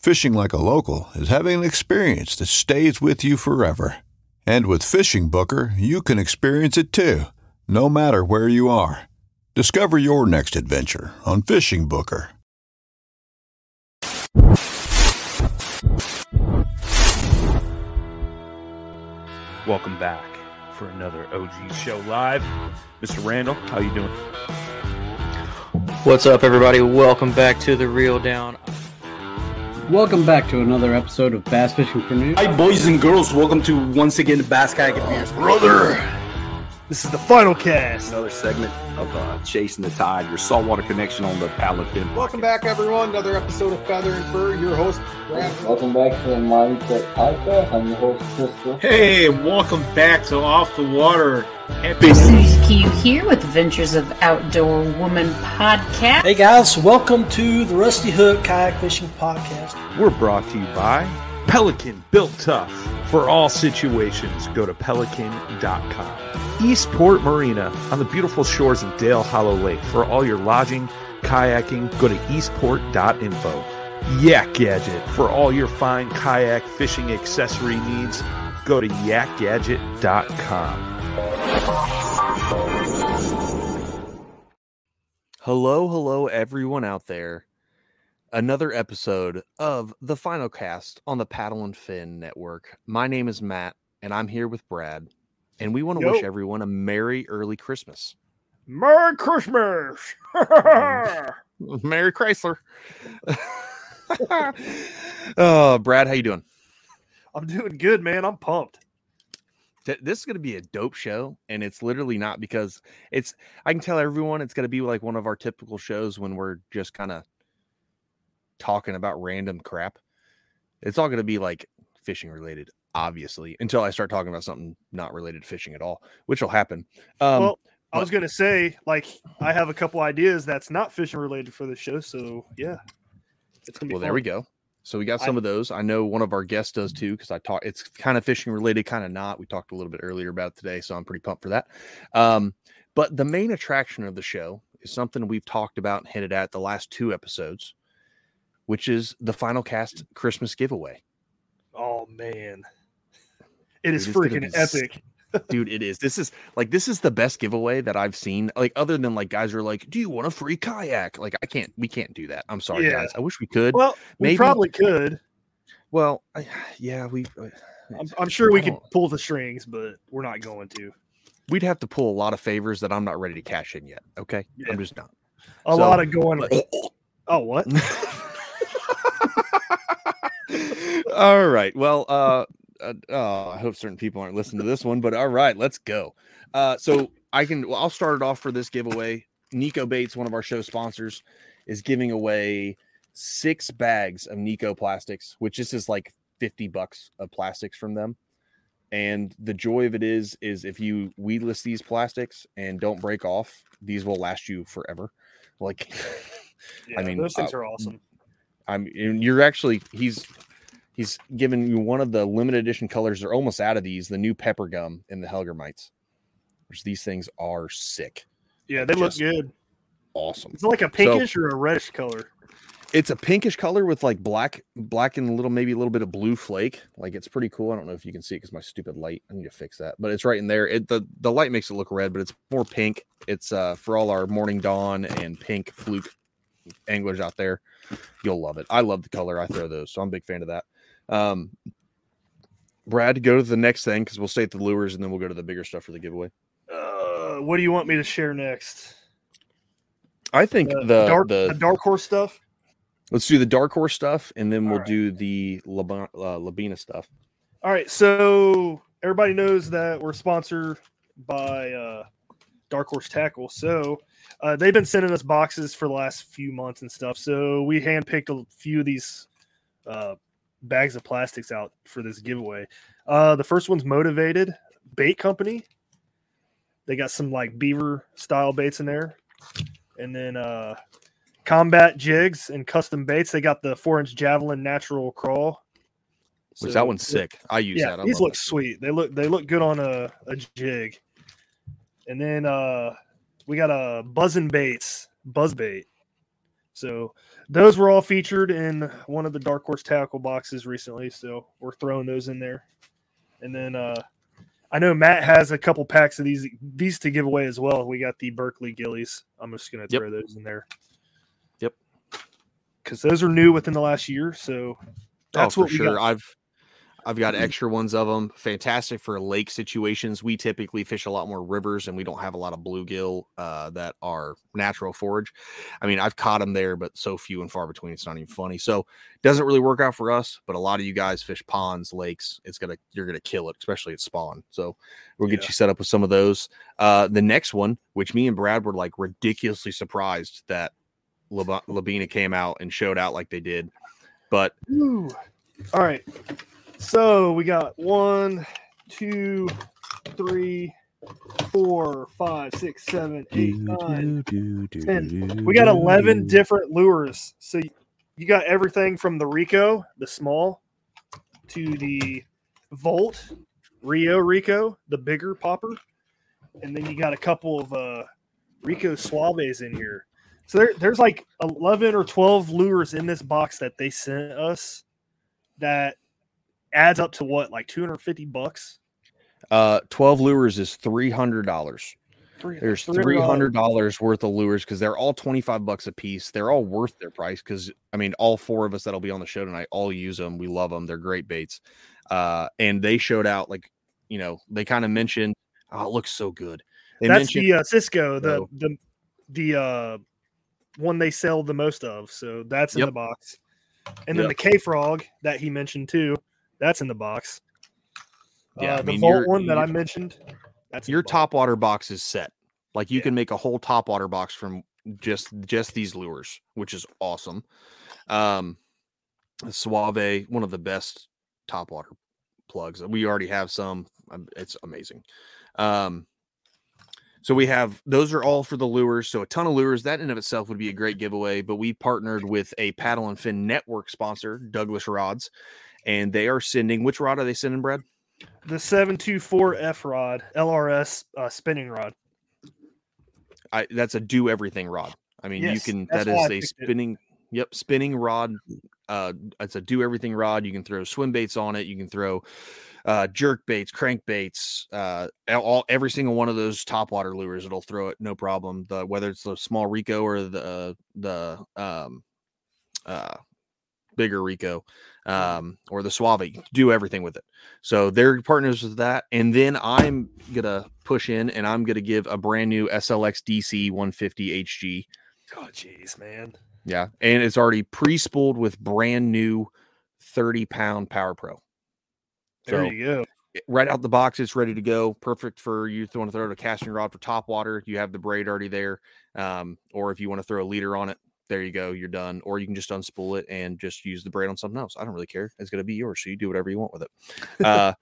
Fishing like a local is having an experience that stays with you forever. And with Fishing Booker, you can experience it too, no matter where you are. Discover your next adventure on Fishing Booker. Welcome back for another OG show live. Mr. Randall, how you doing? What's up, everybody? Welcome back to the Reel Down. Welcome back to another episode of Bass Fishing for News. Hi, boys and girls. Welcome to once again the Bass Kayak Beers. Brother, this is the final cast. Another segment of uh, Chasing the Tide, your saltwater connection on the Paddle and Welcome back, everyone. Another episode of Feather and Fur. Your host, Brad. Welcome back to the Mindset Podcast. I'm your host, Crystal. Hey, welcome back to Off the Water. Happy Susie Q here with Adventures of Outdoor Woman podcast. Hey guys, welcome to the Rusty Hook Kayak Fishing Podcast. We're brought to you by Pelican Built Tough. For all situations, go to pelican.com. Eastport Marina on the beautiful shores of Dale Hollow Lake. For all your lodging, kayaking, go to eastport.info. Yak Gadget. For all your fine kayak fishing accessory needs, go to yakgadget.com. Hello, hello, everyone out there. Another episode of the final cast on the Paddle and Fin Network. My name is Matt, and I'm here with Brad, and we want to Yo. wish everyone a merry early Christmas. Merry Christmas. Merry Chrysler. oh, Brad, how you doing? I'm doing good, man. I'm pumped. Th- This is going to be a dope show, and it's literally not because it's. I can tell everyone it's going to be like one of our typical shows when we're just kind of talking about random crap. It's all going to be like fishing related, obviously, until I start talking about something not related to fishing at all, which will happen. Um, well, I was gonna say, like, I have a couple ideas that's not fishing related for the show, so yeah, it's gonna be. well, there we go. So we got I- some of those. I know one of our guests does too, because I talk. It's kind of fishing related, kind of not. We talked a little bit earlier about it today, so I'm pretty pumped for that. Um, but the main attraction of the show is something we've talked about and hinted at the last two episodes, which is the final cast Christmas giveaway. Oh man, it is freaking epic. Dude, it is. This is like this is the best giveaway that I've seen. Like other than like guys are like, "Do you want a free kayak?" Like I can't. We can't do that. I'm sorry, Yeah. guys. I wish we could. Well, we probably could. Well, I, yeah, we. uh, I'm, I'm sure we could pull the strings, but we're not going to. We'd have to pull a lot of favors that I'm not ready to cash in yet. Okay, Yeah. I'm just not. A So, lot of going. but- oh, what? all right. Well, uh, uh, oh, I hope certain people aren't listening to this one, but all right, let's go. Uh, so I can. Well, I'll start it off for this giveaway. Nico Baits, one of our show sponsors, is giving away six bags of Nico plastics, which this is like fifty bucks of plastics from them. And the joy of it is, is if you weedless these plastics and don't break off, these will last you forever. Like, Yeah, mean, those things uh, are awesome. I'm and you're actually he's He's given you one of the limited edition colors. They're almost out of these. The new pepper gum in the Hellgrammites, which these things are sick. Yeah, they Just look good. Awesome. It's like a pinkish or a reddish color. It's a pinkish color with like black, black and a little maybe a little bit of blue flake. Like it's pretty cool. I don't know if you can see it because my stupid light. I need to fix that, but it's right in there. It the the light makes it look red, but it's more pink. It's uh for all our morning dawn and pink fluke anglers out there. You'll love it. I love the color. I throw those, so I'm a big fan of that. Um, Brad, go to the next thing because we'll stay at the lures and then we'll go to the bigger stuff for the giveaway. Uh, what do you want me to share next? I think The, the dark, the, the dark horse stuff. let's do the dark horse stuff and then we'll right. do the Lab- uh, Lobina stuff. All right, so everybody knows that we're sponsored by uh, Dark Horse Tackle. So uh, they've been sending us boxes for the last few months and stuff. So we handpicked a few of these uh, bags of plastics out for this giveaway. Uh, the first one's Motivated Bait Company. They got some like beaver style baits in there, and then uh, Combat Jigs and Custom Baits. They got the four inch Javelin Natural Crawl. Which that one's sick. I use yeah, that. I these look that. sweet. They look they look good on a, a jig. And then uh we got a buzzing baits, buzz bait. So those were all featured in one of the Dark Horse tackle boxes recently. So we're throwing those in there. And then uh I know Matt has a couple packs of these these to give away as well. We got the Berkley Gillies. I'm just gonna Yep. throw those in there. Yep. Because those are new within the last year. So that's oh, what we sure. got. I've I've got extra ones of them. Fantastic for lake situations. We typically fish a lot more rivers, and we don't have a lot of bluegill uh, that are natural forage. I mean, I've caught them there, but so few and far between. It's not even funny. So it doesn't really work out for us. But a lot of you guys fish ponds, lakes. It's gonna you're gonna kill it, especially at spawn. So we'll get Yeah. you set up with some of those. Uh, the next one, which me and Brad were like ridiculously surprised that Lab- Lobina came out and showed out like they did. But Ooh. All right. So we got one, two, three, four, five, six, seven, eight, nine, ten. We got 11 different lures. So you got everything from the Rico, the small, to the Volt, Rio Rico, the bigger popper. And then you got a couple of uh, Rico Suaves in here. So there, there's like 11 or 12 lures in this box that they sent us that adds up to what, like 250 bucks? Uh, 12 lures is $300. There's $300. $300 worth of lures because they're all 25 bucks a piece. They're all worth their price because, I mean, all four of us that'll be on the show tonight all use them. We love them. They're great baits. Uh, and they showed out, like, you know, they kind of mentioned, oh, it looks so good. They That's the uh, Cisco, the the the uh one they sell the most of. So that's in Yep. the box. And then Yep. the K Frog that he mentioned too, that's in the box. Yeah, uh, I the mean, Volt you're- one that I mentioned, that's your top water box is set. Like you can make a whole top water box from just just these lures, which is awesome. Um Suave, one of the best top water plugs. We already have some. um, It's amazing. Um so we have those are all for the lures. So a ton of lures. That in of itself would be a great giveaway. But we partnered with a paddle and fin network sponsor, Douglas Rods, and they are sending. Which rod are they sending, Brad? the 724 F rod, LRS uh, spinning rod. I that's a do everything rod. I mean, Yes, you can that is a picked it. spinning yep, spinning rod. Uh it's a do everything rod. You can throw swim baits on it, you can throw uh jerk baits, crank baits, uh all every single one of those top water lures, it'll throw it no problem. The whether it's the small Rico or the the um uh bigger Rico um or the Suave, do everything with it. So they're partners with that. And then I'm gonna push in and I'm gonna give a brand new SLX DC 150 HG. Oh jeez, man. Yeah. And it's already pre-spooled with brand new 30 pound Power Pro. There So you go. right out the box, it's ready to go. Perfect for you if you want to throw a casting rod for top water. You have the braid already there. Um, or if you want to throw a leader on it, there you go. You're done. Or you can just unspool it and just use the braid on something else. I don't really care. It's gonna be yours. So you do whatever you want with it. Uh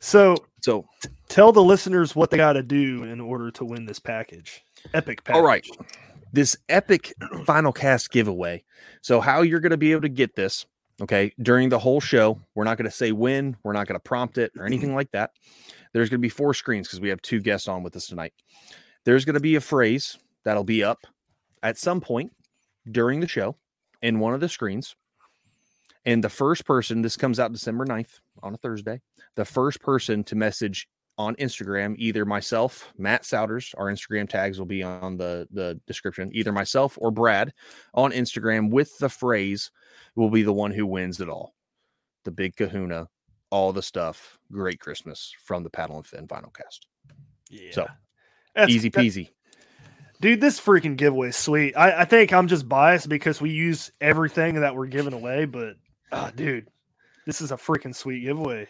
So so tell the listeners what they got to do in order to win this package. Epic package. All right. This epic final cast giveaway. So, how you're going to be able to get this Okay. During the whole show, we're not going to say when, we're not going to prompt it or anything like that. There's going to be four screens because we have two guests on with us tonight. There's going to be a phrase that'll be up at some point during the show in one of the screens. And the first person, this comes out December 9th on a Thursday, the first person to message on Instagram, either myself, Matt Souders, our Instagram tags will be on the, the description, either myself or Brad on Instagram with the phrase will be the one who wins it all. The big kahuna, all the stuff. Great Christmas from the Paddle and Fin Final Cast. Yeah. So That's- easy peasy. Dude, this freaking giveaway is sweet. I, I think I'm just biased because we use everything that we're giving away, but ah, dude, this is a freaking sweet giveaway.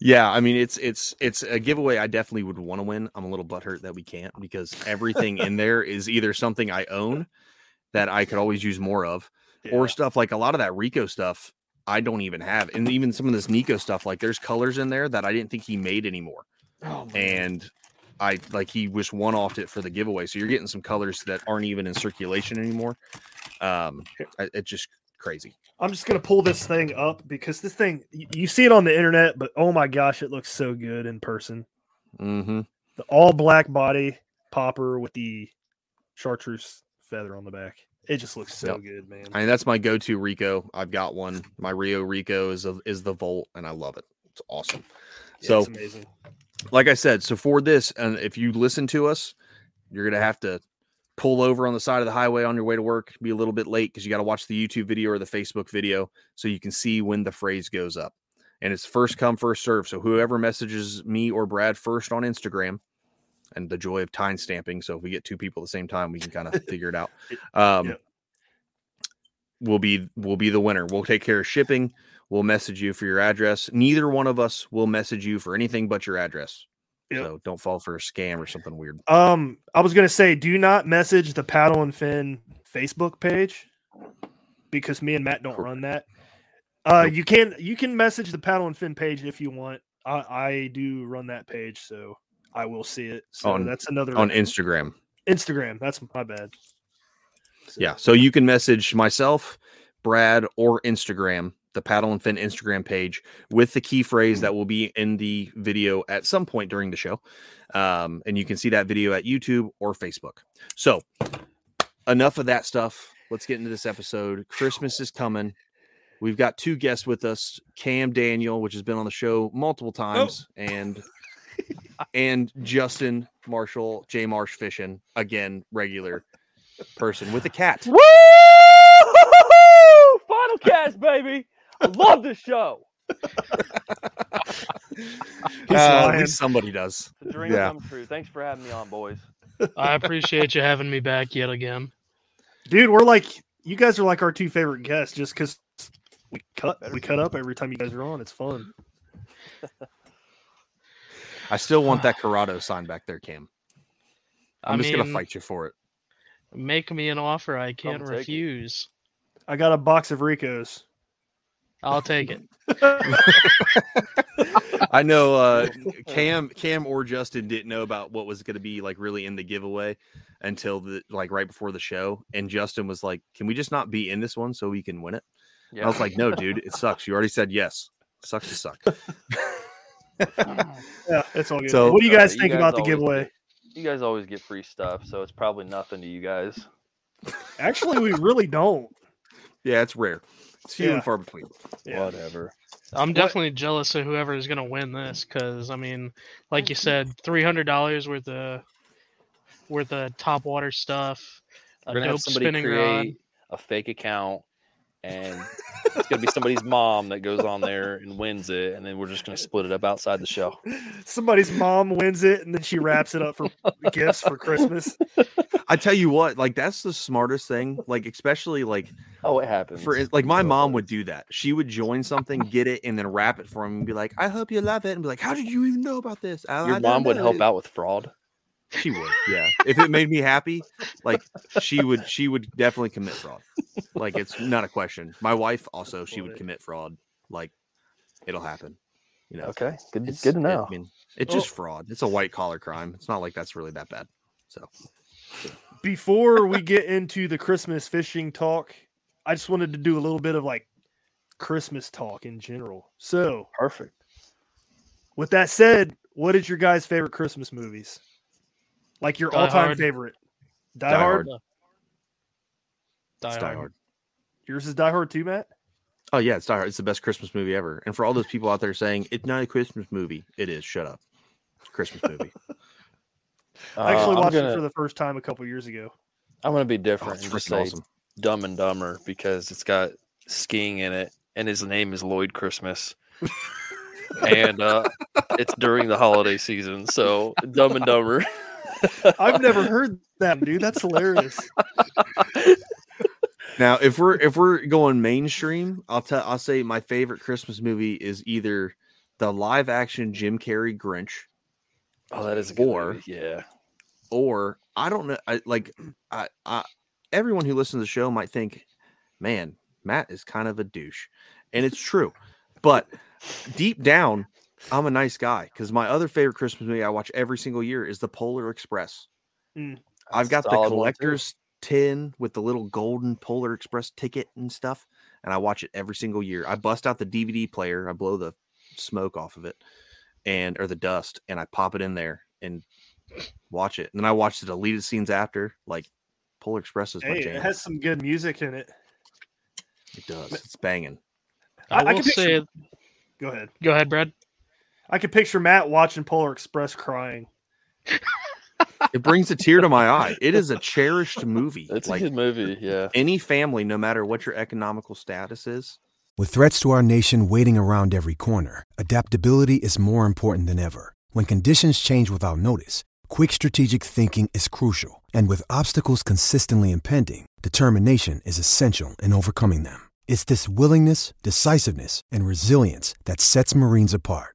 Yeah, I mean it's it's it's a giveaway I definitely would want to win. I'm a little butthurt that we can't because everything in there is either something I own that I could always use more of, or stuff like a lot of that Rico stuff I don't even have, and even some of this Nico stuff. Like there's colors in there that I didn't think he made anymore, and I like he just one offed it for the giveaway. So you're getting some colors that aren't even in circulation anymore. Um, I- it's just crazy. I'm just gonna pull this thing up because this thing you see it on the internet, but oh my gosh, it looks so good in person. Mm-hmm. The all black body popper with the chartreuse feather on the back. It just looks so Yep. good, man. I mean, that's my go-to Rico. I've got one. My Rio Rico is a, is the Volt, and I love it. It's awesome. Yeah, so, it's amazing. Like I said, so for this, and if you listen to us, you're gonna have to pull over on the side of the highway on your way to work. Be a little bit late because you got to watch the YouTube video or the Facebook video so you can see when the phrase goes up. And it's first come, first serve. So whoever messages me or Brad first on Instagram, and the joy of time stamping. So if we get two people at the same time, we can kind of figure it out. Um, we'll be we'll be the winner. We'll take care of shipping. We'll message you for your address. Neither one of us will message you for anything but your address. So don't fall for a scam or something weird. Um, I was gonna say, do not message the Paddle and Fin Facebook page because me and Matt don't run that. Uh, you can you can message the Paddle and Fin page if you want. I, I do run that page, so I will see it. So on that's another on Instagram. Instagram. That's my bad. Yeah. So you can message myself, Brad, or Instagram, the Paddle and Fin Instagram page with the key phrase that will be in the video at some point during the show. Um, and you can see that video at YouTube or Facebook. So enough of that stuff. Let's get into this episode. Christmas is coming. We've got two guests with us, Cam Daniel, which has been on the show multiple times, and and Justin Marshall, J Marsh Fishing, again, regular person with a cat. Woo! Final cast, baby. I love this show. Uh, at least somebody does. The dream Yeah. come true. Thanks for having me on, boys. I appreciate you having me back yet again. Dude, we're like you guys are like our two favorite guests just because we cut we cut up every time you guys are on. It's fun. I still want that Corrado sign back there, Cam. I I'm just gonna mean- fight you for it. Make me an offer I can't take it. refuse. I got a box of Ricos. I'll take it. I know uh, Cam, Cam or Justin didn't know about what was going to be like really in the giveaway until the like right before the show, and Justin was like, "Can we just not be in this one so we can win it?" And I was Yeah. like, "No, dude, it sucks. You already said yes. sucks to suck." Yeah, it's all good. So- what do you guys Uh, think about the giveaway? get- you guys always get free stuff, so it's probably nothing to you guys. Actually, we really don't. Yeah, it's rare. It's few Yeah. and far between. Whatever. I'm definitely jealous of whoever is going to win this because I mean, like you said, three hundred dollars worth of worth of top water stuff, a We're gonna dope have somebody spinning create rod. a fake account, and it's gonna be somebody's mom that goes on there and wins it, and then we're just gonna split it up outside the show. Somebody's mom wins it and then she wraps it up for gifts for Christmas. I tell you what, like that's the smartest thing. Like especially like Oh, it happens. for like my mom would do that. She would join something, get it, and then wrap it for him and be like, "I hope you love it," and be like, "How did you even know about this?" "I- I Your don't mom would know." help out with fraud. She would, yeah. If it made me happy, like she would, she would definitely commit fraud. Like it's not a question. My wife also, she would commit fraud. Like it'll happen. You know. Okay, good, It's- good to it- know. I mean, it's just fraud. It's a white collar crime. It's not like that's really that bad. So Before we get into the Christmas fishing talk, I just wanted to do a little bit of like Christmas talk in general. So perfect. With that said, what is your guys' favorite Christmas movies? Like your Die all-time Hard. favorite? Die, Die Hard. Hard. Die It's Hard. Die Hard. Yours is Die Hard too, Matt. Oh yeah, it's Die Hard. It's the best Christmas movie ever. And for all those people out there saying it's not a Christmas movie, it is. Shut up. Christmas movie. I actually Uh, watched gonna- it for the first time a couple years ago. I'm gonna be different it's and just freaking awesome. Dumb and Dumber because it's got skiing in it, and his name is Lloyd Christmas, and uh, it's during the holiday season. So Dumb and Dumber. I've never heard that, dude. That's hilarious. Now, if we're if we're going mainstream, I'll tell I'll say my favorite Christmas movie is either the live action Jim Carrey Grinch, Oh, that is a good Or- movie. Yeah. or I don't know. I like I, I everyone who listens to the show might think, man, Matt is kind of a douche, and it's true. But deep down, I'm a nice guy because my other favorite Christmas movie I watch every single year is The Polar Express. Mm. I've got the Solid one, too. collector's tin with the little golden Polar Express ticket and stuff, and I watch it every single year. I bust out the DVD player, I blow the smoke off of it, and or the dust, and I pop it in there and watch it. And then I watch the deleted scenes after. Like Polar Express is my Hey, jam. it has some good music in it. it does. It's banging. I, I- I will can say, picture- Go ahead. go ahead, Brad. I could picture Matt watching Polar Express crying. It brings a tear to my eye. It is a cherished movie. It's like a good movie. Yeah. any family, no matter what your economical status is. With threats to our nation waiting around every corner, adaptability is more important than ever. When conditions change without notice, quick strategic thinking is crucial. And with obstacles consistently impending, determination is essential in overcoming them. It's this willingness, decisiveness, and resilience that sets Marines apart.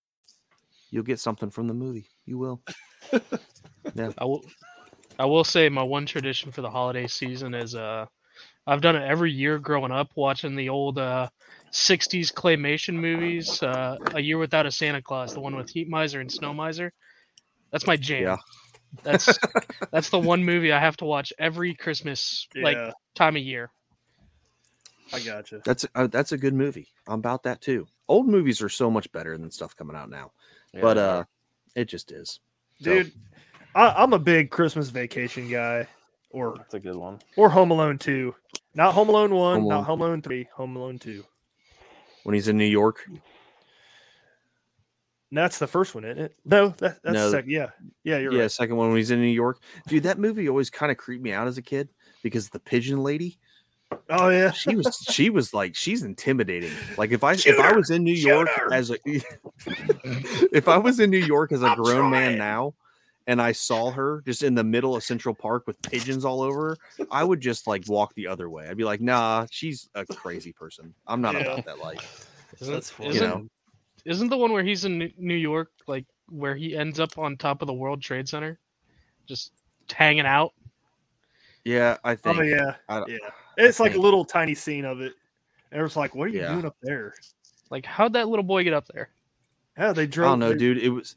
You'll get something from the movie. You will. yeah. I will. I will say my one tradition for the holiday season is uh, I've done it every year growing up, watching the old uh, '60s claymation movies. Uh, a Year Without a Santa Claus, the one with Heat Miser and Snow Miser. That's my jam. Yeah. That's that's the one movie I have to watch every Christmas like time of year. I gotcha. That's uh, that's a good movie. I'm about that too. Old movies are so much better than stuff coming out now. Yeah, but uh it just is. So, Dude, I, I'm a big Christmas vacation guy. Or That's a good one. or Home Alone 2. Not Home Alone 1, Home not Alone. Home Alone 3, Home Alone 2. when he's in New York, That's the first one, isn't it? No, that, that's No. the second. Yeah. Yeah, you're yeah, right. second one when he's in New York. Dude, that movie always kind of creeped me out as a kid because the pigeon lady, Oh yeah. she was she was like she's intimidating. Like if I Shoot if I was in New York as a if I was in New York as a I'm grown man now and I saw her just in the middle of Central Park with pigeons all over her, I would just like walk the other way. I'd be like, nah, she's a crazy person. I'm not Yeah. about that life. Isn't, That's funny. isn't, You know. isn't the one where he's in New- New York like where he ends up on top of the World Trade Center, just hanging out? Yeah, I think. Oh yeah. I don't- Yeah. It's like a little tiny scene of it. And it's like, what are you Yeah. doing up there? Like, how'd that little boy get up there? Yeah, they drove. I don't know, they- dude. It was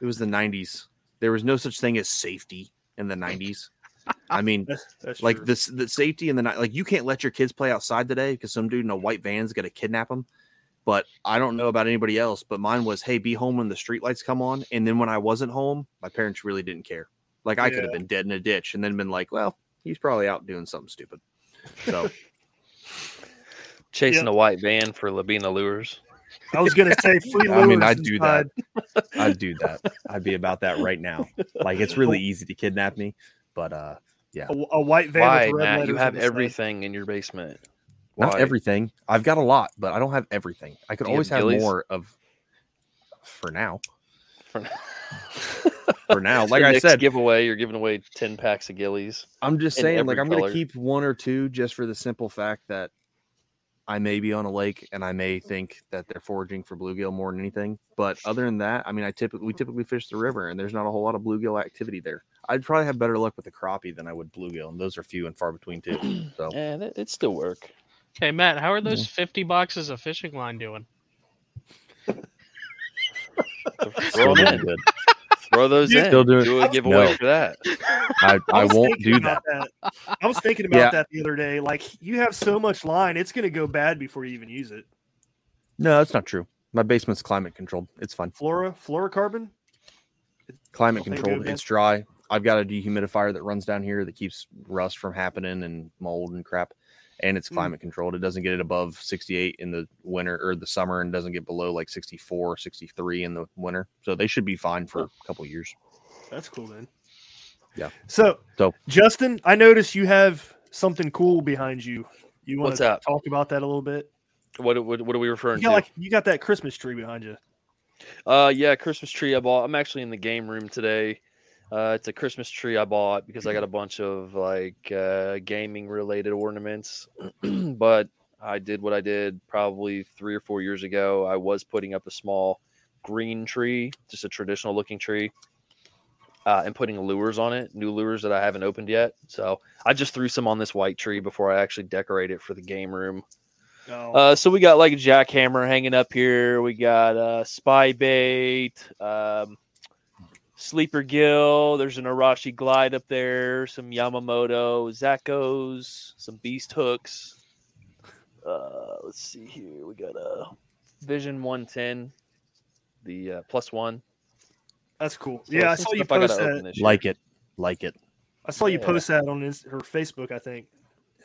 it was the '90s. There was no such thing as safety in the '90s. I mean, That's, that's like true. this the safety in the night. Like you can't let your kids play outside today because some dude in a white van's gonna kidnap them. But I don't know about anybody else. But mine was, hey, be home when the streetlights come on. And then when I wasn't home, my parents really didn't care. Like I could have been dead in a ditch and then been like, well, he's probably out doing something stupid. So Chasing Yep. a white van for Lobina lures. I was gonna say free I mean, I'd do that. I'd do that. I'd be about that right now. Like it's really easy to kidnap me, but uh, yeah. A, a white van Why, with red Matt? You have the side. everything in your basement. Not everything. I've got a lot, but I don't have everything. I could Do always have have more of. For now, For now. For now, like I next said, giveaway, you're giving away ten packs of gillies. I'm just saying, like I'm gonna keep one or two just for the simple fact that I may be on a lake and I may think that they're foraging for bluegill more than anything. But other than that, I mean, I typically we typically fish the river and there's not a whole lot of bluegill activity there. I'd probably have better luck with the crappie than I would bluegill, and those are few and far between too. So And it, it still work. Hey Matt, how are those fifty boxes of fishing line doing? Throw 'em in. Throw those Dude, in. Still doing- Do a giveaway No. for that. I, I was won't thinking do about that. I was thinking about Yeah. that the other day. Like you have so much line, it's gonna go bad before you even use it. No, that's not true. My basement's climate controlled. It's fun. Flora, fluorocarbon. Climate controlled. It's dry. I've got a dehumidifier that runs down here that keeps rust from happening and mold and crap. And it's Hmm. climate controlled. It doesn't get it above 68 in the winter or the summer and doesn't get below like 64, 63 in the winter. So they should be fine for a couple years. That's cool then. Yeah. So, So Justin, I noticed you have something cool behind you. You want to talk about that a little bit? What, what what are we referring You got to? like you got that Christmas tree behind you. Uh, yeah, Christmas tree I bought. I'm actually in the game room today. Uh, it's a Christmas tree I bought because I got a bunch of like uh, gaming related ornaments. but I did what I did probably three or four years ago. I was putting up a small green tree, just a traditional looking tree, uh, and putting lures on it, new lures that I haven't opened yet. So I just threw some on this white tree before I actually decorate it for the game room. Oh, Uh, so we got like a jackhammer hanging up here. We got uh, spy bait, um, sleeper gill. There's an Arashi glide up there. Some Yamamoto Zakos, some beast hooks. Uh, let's see here. We got a Vision 110, the uh, plus one. that's cool. So yeah, I saw you stuff I gotta post that. like it. Like it. I saw you Yeah. post that on his her Facebook. I think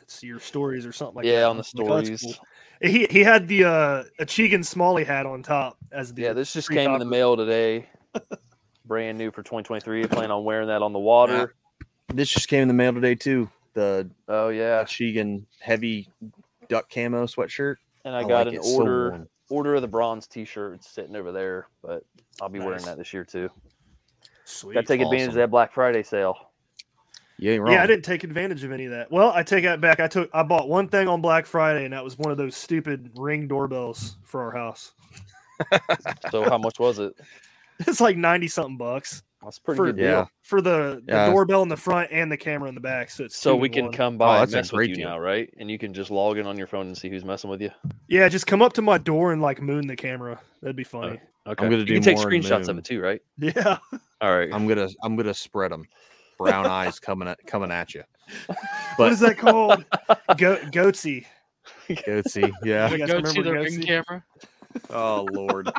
it's your stories or something like that. Yeah, on the I was like, oh, that's stories. cool. He he had the uh a Chegan Smalley hat on top as the Yeah, this just tree came in the mail today. Brand new for 2023. I plan on wearing that on the water. This just came in the mail today too. The Oh yeah, Sheegan heavy duck camo sweatshirt. and I I got like an it, so order order of the bronze T-shirt sitting over there, but I'll be wearing that this year too. Sweet. Got to take advantage of that Black Friday sale. You ain't wrong. Yeah, I didn't take advantage of any of that. Well, I take that back. I took I bought one thing on Black Friday, and that was one of those stupid ring doorbells for our house. So how much was it? It's like ninety something bucks That's pretty for good deal. Yeah. for the, the Yeah. doorbell in the front and the camera in the back. So it's So we can one. come oh, by and that's a mess with great you deal. now, right? And you can just log in on your phone and see who's messing with you. Yeah, just come up to my door and like moon the camera. That'd be funny. Oh, okay. I'm gonna do you can take more screenshots of it too, right? Yeah. All right. I'm gonna I'm gonna spread them. Brown eyes coming at coming at you. what But is that called? Go goatsy. Goatsy, yeah. You guys Go to the remember ring camera. Oh Lord.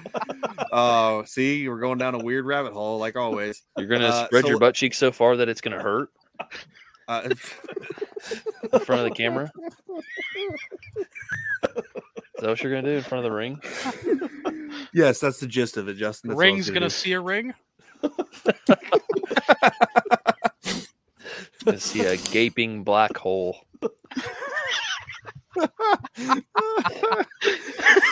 Oh, see, we're going down a weird rabbit hole, like always. You're gonna Uh, spread so- your butt cheeks so far that it's gonna hurt Uh, in front of the camera. Is that what you're gonna do in front of the ring? yes, that's the gist of it, Justin. That's what I was Ring's gonna see a ring. I see a gaping black hole.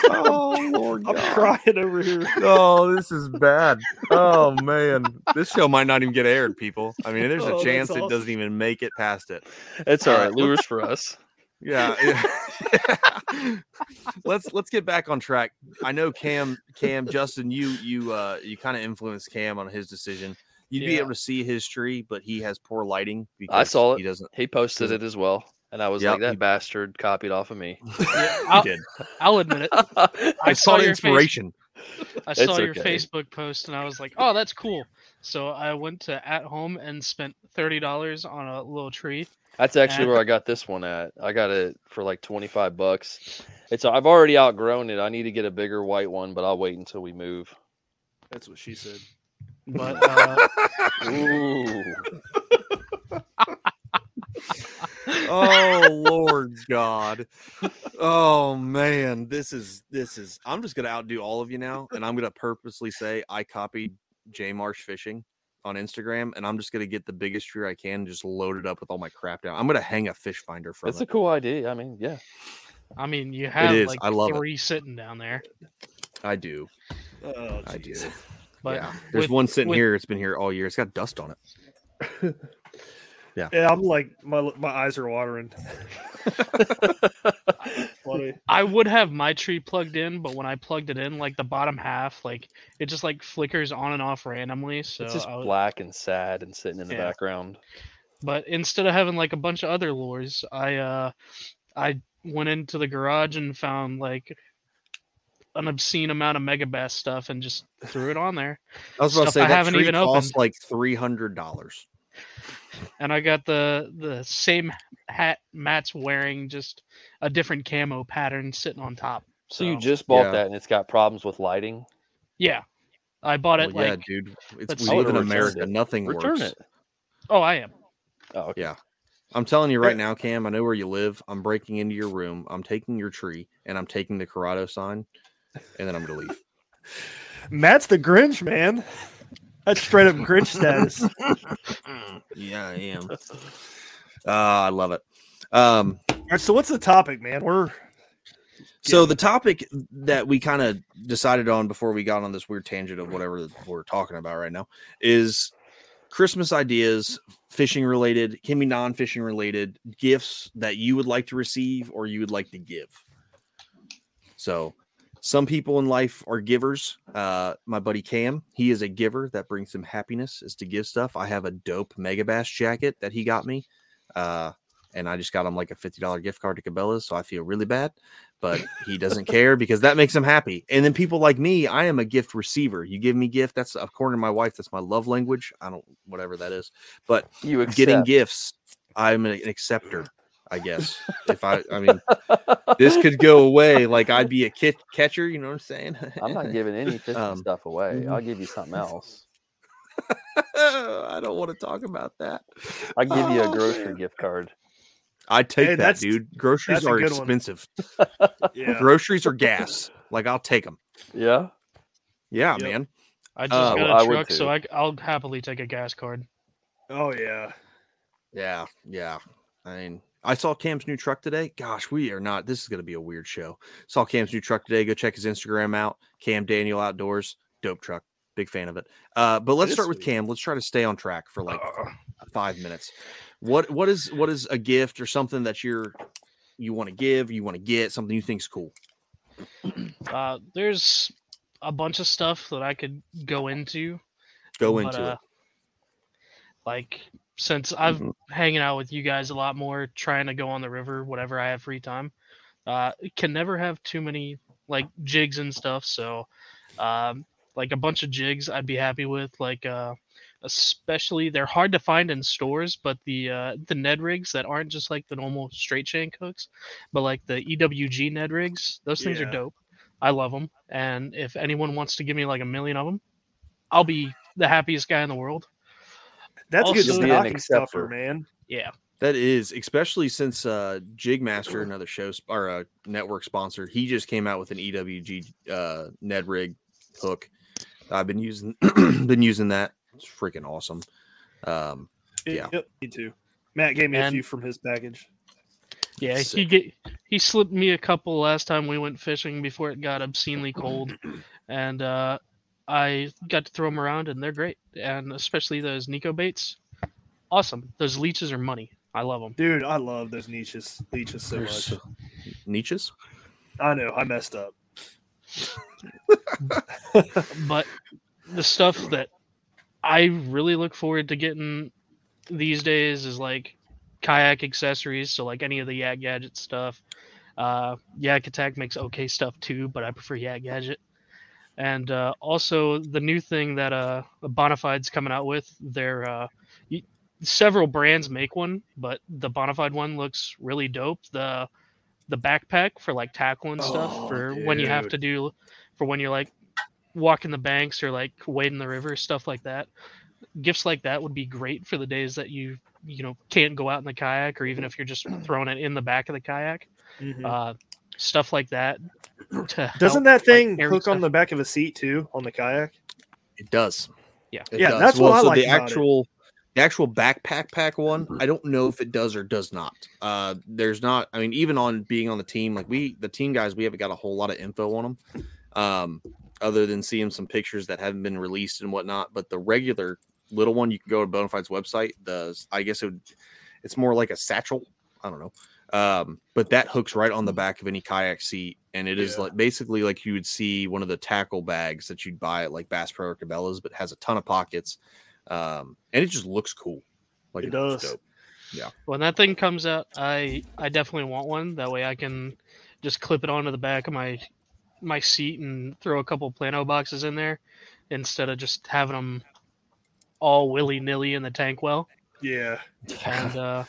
oh Lord, I'm God. crying over here. Oh, this is bad. Oh man, this show might not even get aired, people. I mean, there's Oh, a that's chance it doesn't even make it past it. It's all Uh. Lures for us. Yeah. yeah. let's let's get back on track. I know Cam, Cam, Justin, you you uh you kind of influenced Cam on his decision. You'd be able to see his tree, but he has poor lighting. I because saw He it. doesn't. He posted doesn't- it as well, and I was Yep, like, "That he- bastard copied off of me." He I'll, did. I'll admit it. I It's saw called your face- inspiration. I It's saw your okay. Facebook post and I was like, "Oh, that's cool." So I went to at home and spent thirty dollars on a little tree. That's actually And- where I got this one at. I got it for like twenty five bucks. It's I've already outgrown it. I need to get a bigger white one, but I'll wait until we move. That's what she said. But uh, Ooh. Oh Lord God. Oh man, this is this is I'm just gonna outdo all of you now, and I'm gonna purposely say I copied J Marsh Fishing on Instagram, and I'm just gonna get the biggest tree I can, and just load it up with all my crap down. I'm gonna hang a fish finder from It's it. a cool idea. I mean, yeah. I mean, you have like I love it. three sitting down there. I do. Oh, I do. But yeah. There's with- one sitting with- here. It's been here all year. It's got dust on it. yeah. Yeah, I'm like my my eyes are watering. Funny. I would have my tree plugged in, but when I plugged it in, like the bottom half, like it just like flickers on and off randomly. So it's just I would- black and sad and sitting in the Yeah. background. But instead of having like a bunch of other lures, I uh I went into the garage and found like an obscene amount of megabass stuff and just threw it on there. I was about to say I that haven't tree even cost opened. like three hundred dollars. And I got the the same hat Matt's wearing, just a different camo pattern sitting on top. So you just bought Yeah. that and it's got problems with lighting. Yeah. I bought it Well, yeah, dude. It's, we live in America. it. Nothing Return works. it. Oh, I am. Oh, okay. Yeah. I'm telling you right now, Cam, I know where you live. I'm breaking into your room. I'm taking your tree and I'm taking the Corrado sign and then I'm going to leave. Matt's the Grinch, man. That's straight up Grinch status. yeah, I am. Uh, I love it. Um, All right, so what's the topic, man? We're So the topic that we kind of decided on before we got on this weird tangent of whatever we're talking about right now is Christmas ideas, fishing related, can be non-fishing related, gifts that you would like to receive or you would like to give. So some people in life are givers. Uh, my buddy Cam, he is a giver that brings him happiness is to give stuff. I have a dope Mega Bass jacket that he got me. Uh, and I just got him like a $50 gift card to Cabela's, so I feel really bad, but he doesn't care because that makes him happy. And then people like me, I am a gift receiver. You give me gift, that's according to my wife, that's my love language. I don't whatever that is. But You getting gifts, I'm an acceptor, I guess. if I I mean this could go away like I'd be a kit catcher, you know what I'm saying? I'm not giving any fishing Um, stuff away. I'll give you something else. I don't want to talk about that. I'll give you a Oh, grocery man. gift card. I take Hey, that, that's- dude. Groceries that's are expensive. yeah. Groceries are gas. Like I'll take them. Yeah. Yeah, Yep. man. I just Uh, got well, I a would truck, so. I, I'll happily take a gas card. Oh yeah. Yeah, yeah. I mean, I saw Cam's new truck today. Gosh, we are not. This is going to be a weird show. Saw Cam's new truck today. Go check his Instagram out. Cam Daniel Outdoors. Dope truck. Big fan of it. Uh, but let's is start with. Cam. Let's try to stay on track for like five minutes. What what is what is a gift or something that you're you want to give, you want to get, something you think's cool? Uh, there's a bunch of stuff that I could go into. Go but, into uh, it. Like since I've Mhm. hanging out with you guys a lot more, trying to go on the river, whatever I have free time. Uh, can never have too many like jigs and stuff. So, um, like a bunch of jigs, I'd be happy with. Like, uh, especially they're hard to find in stores, but the uh, the Ned rigs that aren't just like the normal straight shank hooks, but like the EWG Ned rigs, those things Yeah. are dope. I love them, and if anyone wants to give me like a million of them, I'll be the happiest guy in the world. That's good Also- Be an stocking stuffer, man. Yeah. That is, especially since uh Jigmaster, another show sp- or a network sponsor, he just came out with an EWG uh Ned rig hook. I've been using been using that. It's freaking awesome. Um Yeah. Yep, me too. Matt gave me a few from his package. Yeah, he get he slipped me a couple last time we went fishing before it got obscenely cold, and uh, I got to throw them around, and they're great. And especially those Nico baits, awesome. Those leeches are money. I love them. Dude, I love those niches. Leeches so They're much. niches. I know, I messed up. but the stuff that I really look forward to getting these days is like kayak accessories. So like any of the Yak Gadget stuff. Uh, Yak Attack makes okay stuff too, but I prefer Yak Gadget. And uh, also the new thing that uh Bonafide's coming out with, their uh, y- several brands make one, but the Bonafide one looks really dope. The the backpack for like tackle and stuff Oh, for when you have to do for when you're like walking the banks or like wading the river, stuff like that. Gifts like that would be great for the days that you you know can't go out in the kayak, or even if you're just throwing it in the back of the kayak. Mhm. Uh, stuff like that. to Doesn't help, that thing carry hook on the back of a seat too on the kayak? It does. Yeah. It Yeah, does. that's what I so like the about it. actual the The actual backpack pack one, I don't know if it does or does not. Uh, there's not. I mean, even on being on the team, like we, the team guys, we haven't got a whole lot of info on them, um, other than seeing some pictures that haven't been released and whatnot. But the regular little one, you can go to Bonafide's website. The I guess it would, it's more like a satchel. I don't know. Um, but that hooks right on the back of any kayak seat, and it is like basically like you would see one of the tackle bags that you'd buy at like Bass Pro or Cabela's, but has a ton of pockets, um, and it just looks cool. Like It looks does. dope. Yeah. When that thing comes out, I I definitely want one. That way I can just clip it onto the back of my my seat and throw a couple plano boxes in there instead of just having them all willy nilly in the tank well. Yeah. And uh,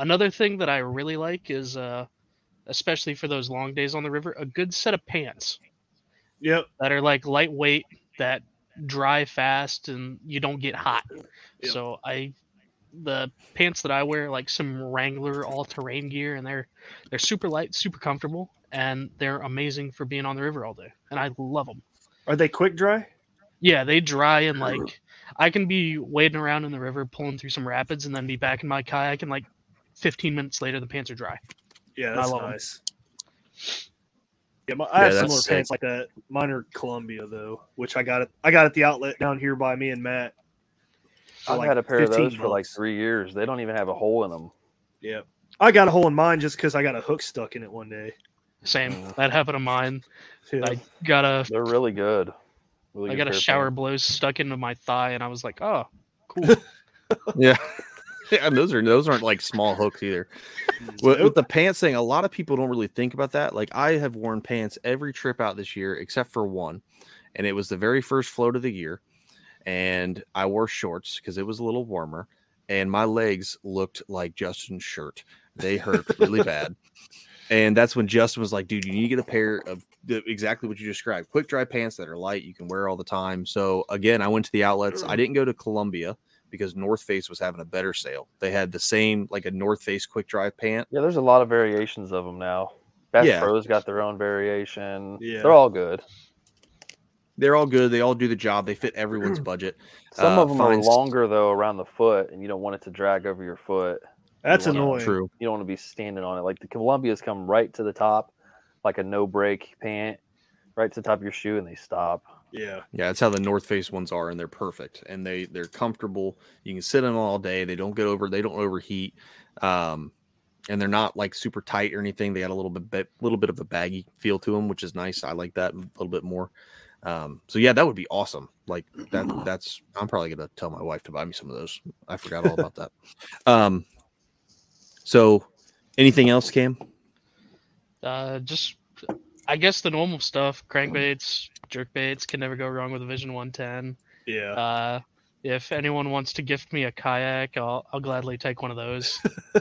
another thing that I really like is, uh, especially for those long days on the river, a good set of pants. Yep. That are like lightweight, that dry fast, and you don't get hot. So I, the pants that I wear, like some Wrangler all-terrain gear, and they're they're super light, super comfortable, and they're amazing for being on the river all day. And I love them. Are they quick dry? Yeah, they dry and like I can be wading around in the river, pulling through some rapids, and then be back in my kayak, and like 15 minutes later, the pants are dry. Yeah, that's I love 'em. nice. Yeah, my, I Yeah, have similar sick. pants like that. Mine are Columbia though, which I got it. I got at the outlet down here by me and Matt. I've like had a pair of 15 those for like three years. They don't even have a hole in them. Yeah, I got a hole in mine just because I got a hook stuck in it one day. Same. Mm. That happened to mine. Yeah. I got a They're really good. Really I good got a shower blow stuck into my thigh, and I was like, oh, cool. Yeah. yeah, and those are those aren't like small hooks either. Mm. With, with the pants thing, a lot of people don't really think about that. Like I have worn pants every trip out this year except for one, and it was the very first float of the year, and I wore shorts because it was a little warmer, and my legs looked like Justin's shirt. They hurt really bad. And that's when Justin was like, dude, you need to get a pair of the, exactly what you described quick dry pants that are light, you can wear all the time. So, again, I went to the outlets. I mm. didn't go to Columbia because North Face was having a better sale. They had the same, like a North Face quick dry pant. Yeah, there's a lot of variations of them now. Bass Yeah. Pro's got their own variation. Yeah. They're all good. They're all good. They all do the job. They fit everyone's budget. Some Uh, of them fine are longer though around the foot, and you don't want it to drag over your foot. That's you wanna- annoying. True. You don't want to be standing on it. Like the Columbias come right to the top, like a no break pant, right to the top of your shoe, and they stop. Yeah. Yeah, that's how the North Face ones are, and they're perfect, and they they're comfortable. You can sit in them all day. They don't get over. They don't overheat, um, and they're not like super tight or anything. They got a little bit bit little bit of a baggy feel to them, which is nice. I like that a little bit more. Um, so yeah, that would be awesome. Like that. That's I'm probably gonna tell my wife to buy me some of those. I forgot all about that. Um, so anything else, Cam? uh, just, I guess the normal stuff: crankbaits, jerkbaits. Can never go wrong with a Vision 110. Yeah. Uh, if anyone wants to gift me a kayak, I'll, I'll gladly take one of those.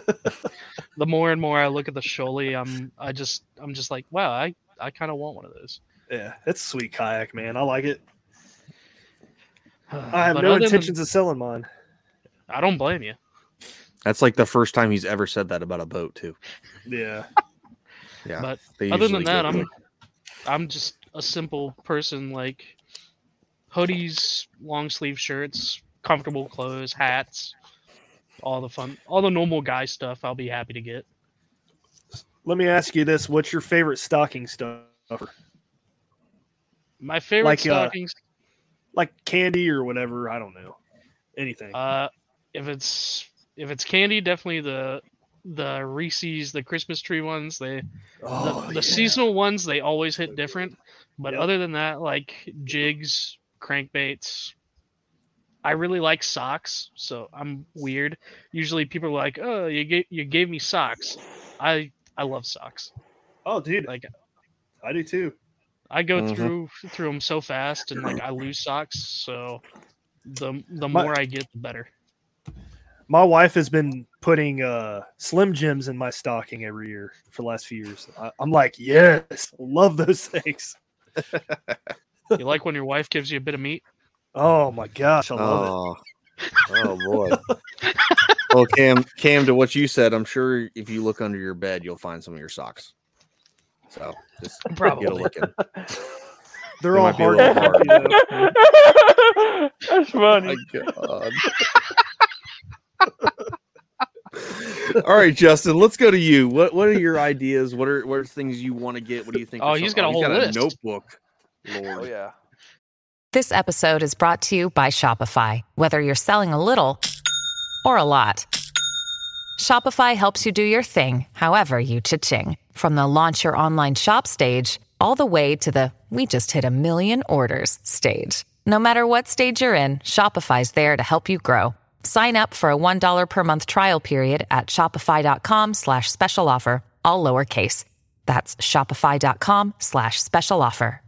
the more and more I look at the Shoaly, I'm I just I'm just like, wow, I, I kind of want one of those. Yeah, it's a sweet kayak, man. I like it. I have no other than- intentions of selling mine. I don't blame you. That's like the first time he's ever said that about a boat, too. Yeah. Yeah. But other than that, I'm. I'm just a simple person like hoodies, long sleeve shirts, comfortable clothes, hats, all the fun, all the normal guy stuff. I'll be happy to get. Let me ask you this: What's your favorite stocking stuffer? My favorite Like, uh, stockings, Like candy or whatever? I don't know. Anything. uh, if it's if it's candy, definitely the the Reese's, the Christmas tree ones. They Oh, the, the yeah. seasonal ones they always hit different. But Yep. other than that, like jigs, crankbaits. I really like socks, so I'm weird. Usually people are like, "Oh, you gave you gave me socks." I I love socks. Oh, dude, like I do too. I go Mhm. through through them so fast, and like I lose socks. So the the My- more I get, the better. My wife has been putting uh, Slim Jims in my stocking every year for the last few years. I, I'm like, yes, love those things. You like when your wife gives you a bit of meat? Oh my gosh, I love Oh, oh boy. well, Cam, Cam, to what you said, I'm sure if you look under your bed, you'll find some of your socks. So just get a Probably. look in. They're They all might be a hard. hard. That's funny. My God. All right, Justin, let's go to you. What what are your ideas? What are what are things you want to get? What do you think? Oh, he's got a oh, whole list. notebook. Oh, Lord. Oh yeah. This episode is brought to you by Shopify. Whether you're selling a little or a lot, Shopify helps you do your thing, however you cha-ching. From the launch your online shop stage, all the way to the we just hit a million orders stage. No matter what stage you're in, Shopify's there to help you grow. Sign up for a $1 per month trial period at shopify.com slash special offer, all lowercase. That's shopify.com slash special offer.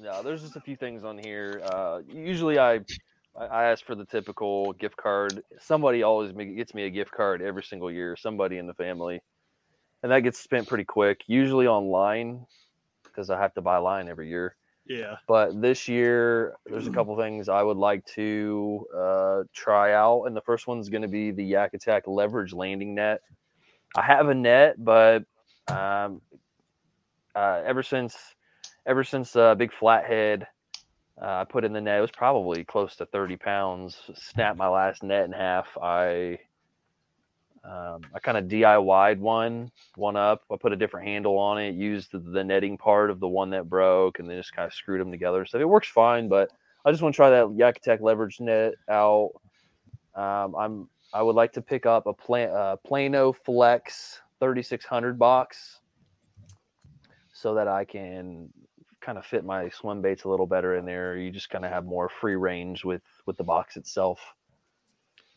Yeah, there's just a few things on here. Uh, usually, I I ask for the typical gift card. Somebody always gets me a gift card every single year. Somebody in the family, and that gets spent pretty quick. Usually online because I have to buy line every year. Yeah. But this year, there's a couple things I would like to uh, try out, and the first one's going to be the Yak Attack leverage landing net. I have a net, but um, uh, ever since ever since uh, Big Flathead uh, I put in the net, it was probably close to 30 pounds. Snapped my last net in half. I um, I kind of DIY'd one, one up. I put a different handle on it, used the, the netting part of the one that broke, and then just kind of screwed them together. So it works fine, but I just want to try that Yak Attack leverage net out. Um, I'm I would like to pick up a Pla- uh, Plano Flex 3600 box so that I can kind of fit my swim baits a little better in there. You just kind of have more free range with with the box itself.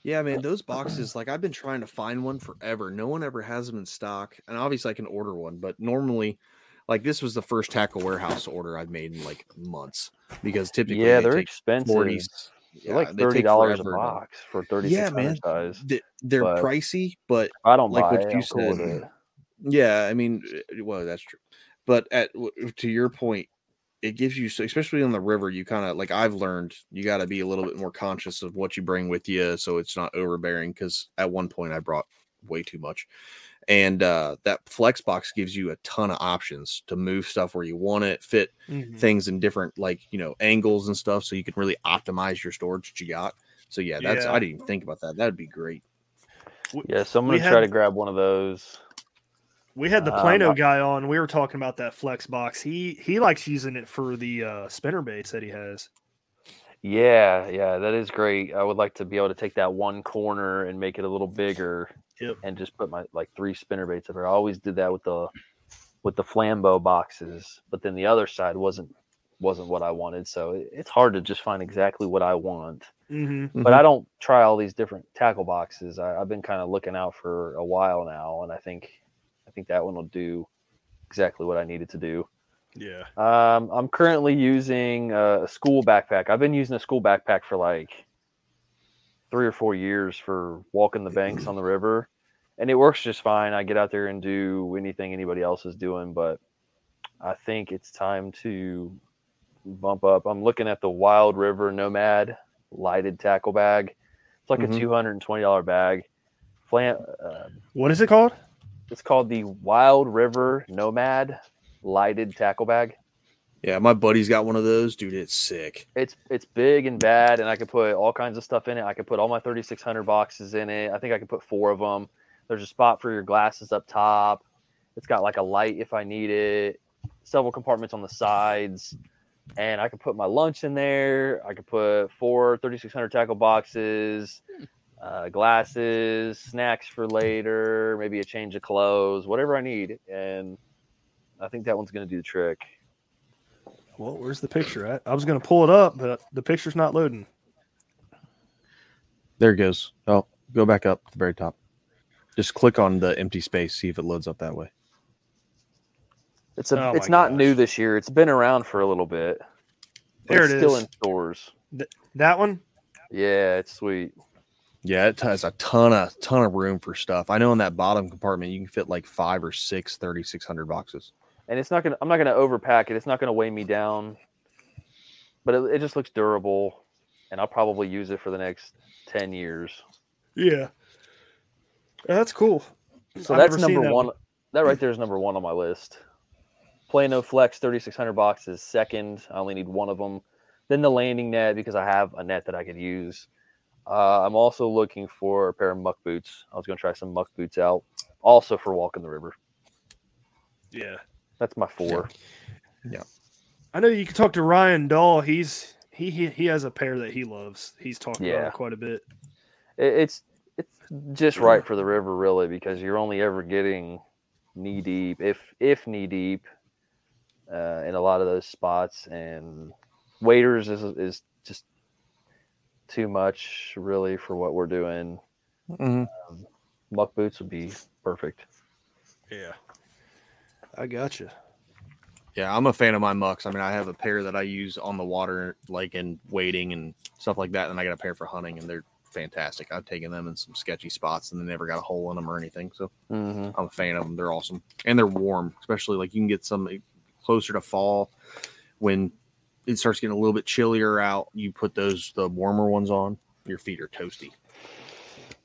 Yeah, man, those boxes, like I've been trying to find one forever. No one ever has them in stock. And obviously I can order one, but normally like this was the first tackle warehouse order I've made in like months because typically Yeah, they they're take expensive. 40s. They're like thirty dollars a box for thirty Yeah, man. size. They- They're but pricey, but I don't like what it. you said. Yeah, I mean, uh, well, that's true. But at to your point, it gives you, so especially on the river, you kind of like I've learned you got to be a little bit more conscious of what you bring with you, so it's not overbearing. Because at one point I brought way too much, and uh, that flex box gives you a ton of options to move stuff where you want it, fit Mhm. things in different like you know angles and stuff, so you can really optimize your storage that you got. So yeah, that's Yeah. I didn't even think about that. That'd be great. Yeah, so I'm gonna try had- to grab one of those. We had the Um, Plano I- guy on. We were talking about that flex box. He he likes using it for the uh, spinner baits that he has. Yeah, yeah, that is great. I would like to be able to take that one corner and make it a little bigger Yep. and just put my like three spinner baits up there. I always did that with the with the flambeau boxes, but then the other side wasn't wasn't what I wanted. So it- it's hard to just find exactly what I want. Mm-hmm. But I don't try all these different tackle boxes. I, I've been kind of looking out for a while now, and I think I think that one will do exactly what I needed to do. Yeah. Um, I'm currently using a school backpack. I've been using a school backpack for like three or four years for walking the banks on the river, and it works just fine. I get out there and do anything anybody else is doing, but I think it's time to bump up. I'm looking at the Wild River Nomad lighted tackle bag. It's like Mhm. a $220 bag. Flam- uh, What is it called? It's called the Wild River Nomad lighted tackle bag. Yeah, my buddy's got one of those, dude. It's sick. It's it's big and bad, and I could put all kinds of stuff in it. I could put all my 3600 boxes in it. I think I could put four of them. There's a spot for your glasses up top. It's got like a light if I need it. Several compartments on the sides, and I could put my lunch in there. I could put four 3600 tackle boxes, uh, glasses, snacks for later, maybe a change of clothes, whatever I need, and I think that one's gonna do the trick. Well, where's the picture at? I was going to pull it up, but the picture's not loading. There it goes. Oh, go back up to the very top. Just click on the empty space, see if it loads up that way. It's a Oh it's my not new this year. It's been around for a little bit. There it's it still is. in stores. Th- that one? Yeah, it's sweet. Yeah, it has a ton of ton of room for stuff. I know in that bottom compartment you can fit like five or six 3600 boxes. And it's not gonna I'm not gonna overpack it. It's not gonna weigh me down. But it, it just looks durable and I'll probably use it for the next ten years. Yeah. That's cool. So I've that's number that one. That right there is number one on my list. Plano Flex 3600 boxes second. I only need one of them. Then the landing net because I have a net that I could use. Uh, I'm also looking for a pair of muck boots. I was going to try some muck boots out, also for walking the river. Yeah. That's my four. Yeah. I know you can talk to Ryan Dahl. He's he he, he has a pair that he loves. He's talking about Yeah. it quite a bit. It, it's it's just right for the river, really, because you're only ever getting knee deep, if if knee deep, uh, in a lot of those spots. And waders is is just too much, really, for what we're doing. Mhm. Um, muck boots would be perfect. Yeah. I got you. Yeah, I'm a fan of my mucks. I mean, I have a pair that I use on the water, like in wading and stuff like that. And I got a pair for hunting, and they're fantastic. I've taken them in some sketchy spots, and they never got a hole in them or anything. So Mhm. I'm a fan of them. They're awesome, and they're warm. Especially like you can get some closer to fall when it starts getting a little bit chillier out. You put those the warmer ones on, your feet are toasty.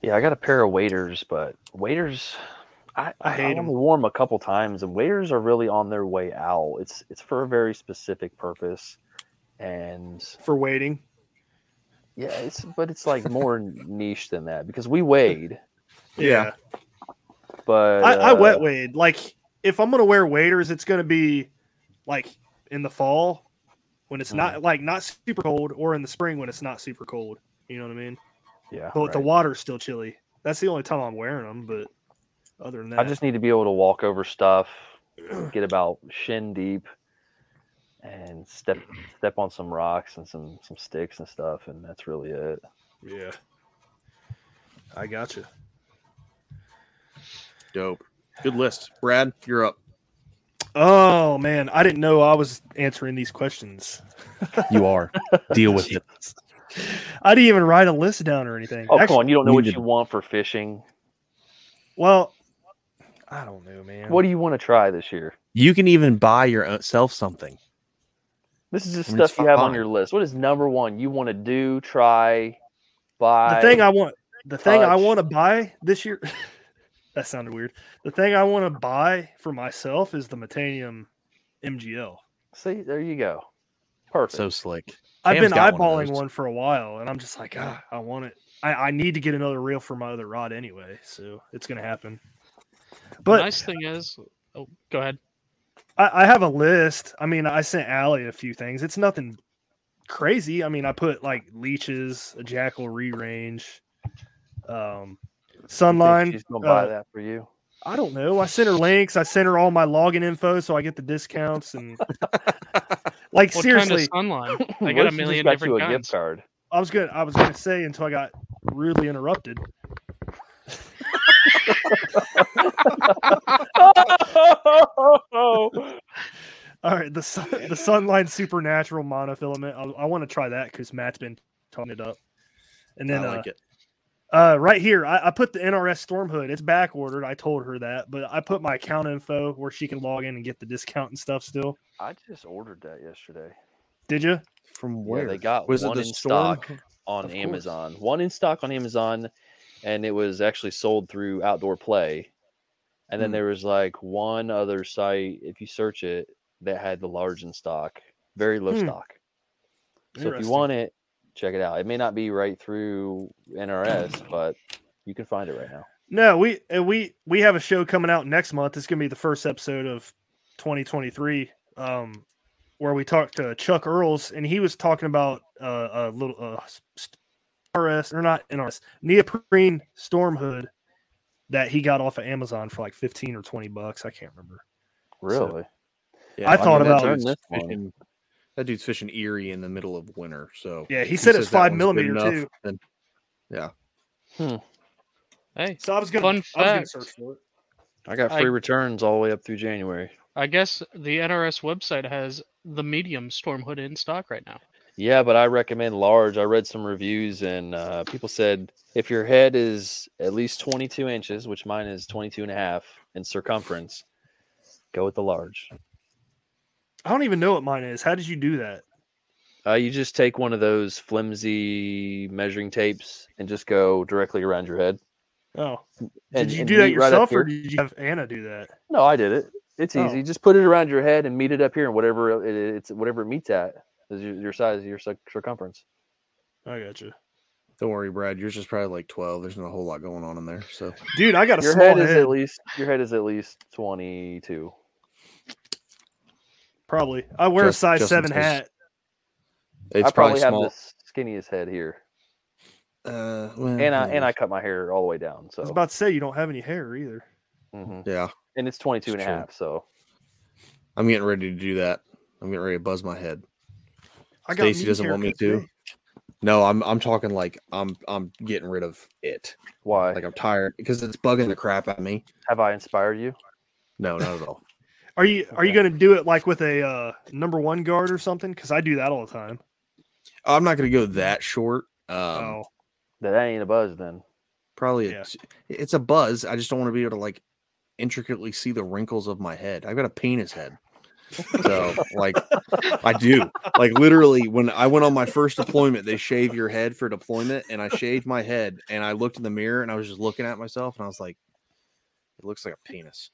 Yeah, I got a pair of waders, but waders, I, I hate I only wore them a couple times, and waders are really on their way out. It's it's for a very specific purpose, and For waiting. yeah, it's but it's like more niche than that because we wade, Yeah. but I, I uh, wet wade. Like if I'm gonna wear waders, it's gonna be like in the fall when it's Mm-hmm. not like not super cold, or in the spring when it's not super cold. You know what I mean? Yeah, But the water's still chilly. That's the only time I'm wearing them. But other than that, I just need to be able to walk over stuff, get about shin deep, and step step on some rocks and some some sticks and stuff, and that's really it. yeah. I got you. Dope. Good list, Brad. You're up. Oh man, I didn't know I was answering these questions. You are. Deal with it. I didn't even write a list down or anything. Oh, come on! You don't know what you want for fishing. Well, I don't know, man. What do you want to try this year? You can even buy yourself something. This is the I mean, stuff you have on your list. What is number one you want to do, try, buy? the thing I want, the thing I want to buy this year. that sounded weird. The thing I want to buy for myself is the Metanium MGL. See, there you go. Perfect. So slick. I've Cam's been got one eyeballing one for a while, and I'm just like, ah, I want it. I, I need to get another reel for my other rod anyway, so it's gonna happen. But the nice thing is, oh, go ahead. I, I have a list. I mean, I sent Allie a few things. It's nothing crazy. I mean, I put like leeches, a Jackall Rerange, um, You think sunline. She's gonna buy uh, that for you. I don't know. I sent her links. I sent her all my login info so I get the discounts and like What seriously. kind of sunline? I got a million just got different you a kinds. gift card. I was gonna I was gonna say until I got rudely interrupted. All right, the sun, the Sunline Supernatural monofilament. I, I want to try that because Matt's been talking it up. And then I like uh, it. Uh, right here, I, I put the NRS Storm Hood. It's back ordered. I told her that, but I put my account info where she can log in and get the discount and stuff. Still, I just ordered that yesterday. did you? From Yeah, where? they got Was it one the in Storm? stock on Of course. Amazon. One in stock on Amazon, and it was actually sold through Outdoor Play. And then Hmm. there was like one other site, if you search it, that had the large in stock, very low Hmm. stock. So if you want it, check it out. It may not be right through NRS, but you can find it right now. No, we uh, we we have a show coming out next month. It's gonna be the first episode of 2023, um, where we talked to Chuck Earls, and he was talking about uh, a little uh, s- RS or not NRS neoprene storm hood that he got off of Amazon for like 15 or 20 bucks. I can't remember. Really? I thought that about- dude's This one. fishing- That dude's fishing Erie in the middle of winter. So Yeah, he if said it's five one's millimeter, enough, too. Then, yeah. Hey, So I was gonna, Fun I was gonna fact. search for it. I got I- free returns all the way up through January. I guess the NRS website has the medium storm hood in stock right now. Yeah, but I recommend large. I read some reviews and uh, people said if your head is at least 22 inches, which mine is 22 and a half in circumference, go with the large. I don't even know what mine is. How did you do that? Uh, you just take one of those flimsy measuring tapes and just go directly around your head. Oh, And- did you do that meet right yourself, or did you have Anna do that? No, I did it. It's Oh. easy. Just put it around your head and meet it up here, and whatever it, it's whatever it meets at is your, your size, your circumference. I got you. Don't worry, Brad. Yours is probably like 12. There's not a whole lot going on in there. So, Dude, I got a your small head head. is at least your head is at least twenty two. Probably. I wear Just- a size just in seven hat. it's I probably, probably have small. the skinniest head here, Uh, well, and I maybe. and I cut my hair all the way down. So I was about to say you don't have any hair either. mhm. yeah, and it's 22 and a half. So I'm getting ready to do that. I'm getting ready to buzz my head. I got Stacy doesn't want me to. today. No, I'm I'm talking like I'm I'm getting rid of it. why Like I'm tired because it's bugging the crap out of me. have I inspired you? No, not at all. Are you are you gonna do it like with a uh, number one guard or something? Because I do that all the time. I'm not gonna go that short. Um, oh, That ain't a buzz then. probably Yeah. it's, it's a buzz. I just don't want to be able to like intricately see the wrinkles of my head. I've got a penis head. So like I do. Like literally when I went on my first deployment, they shave your head for deployment and I shaved my head and I looked in the mirror and I was just looking at myself and I was like it looks like a penis.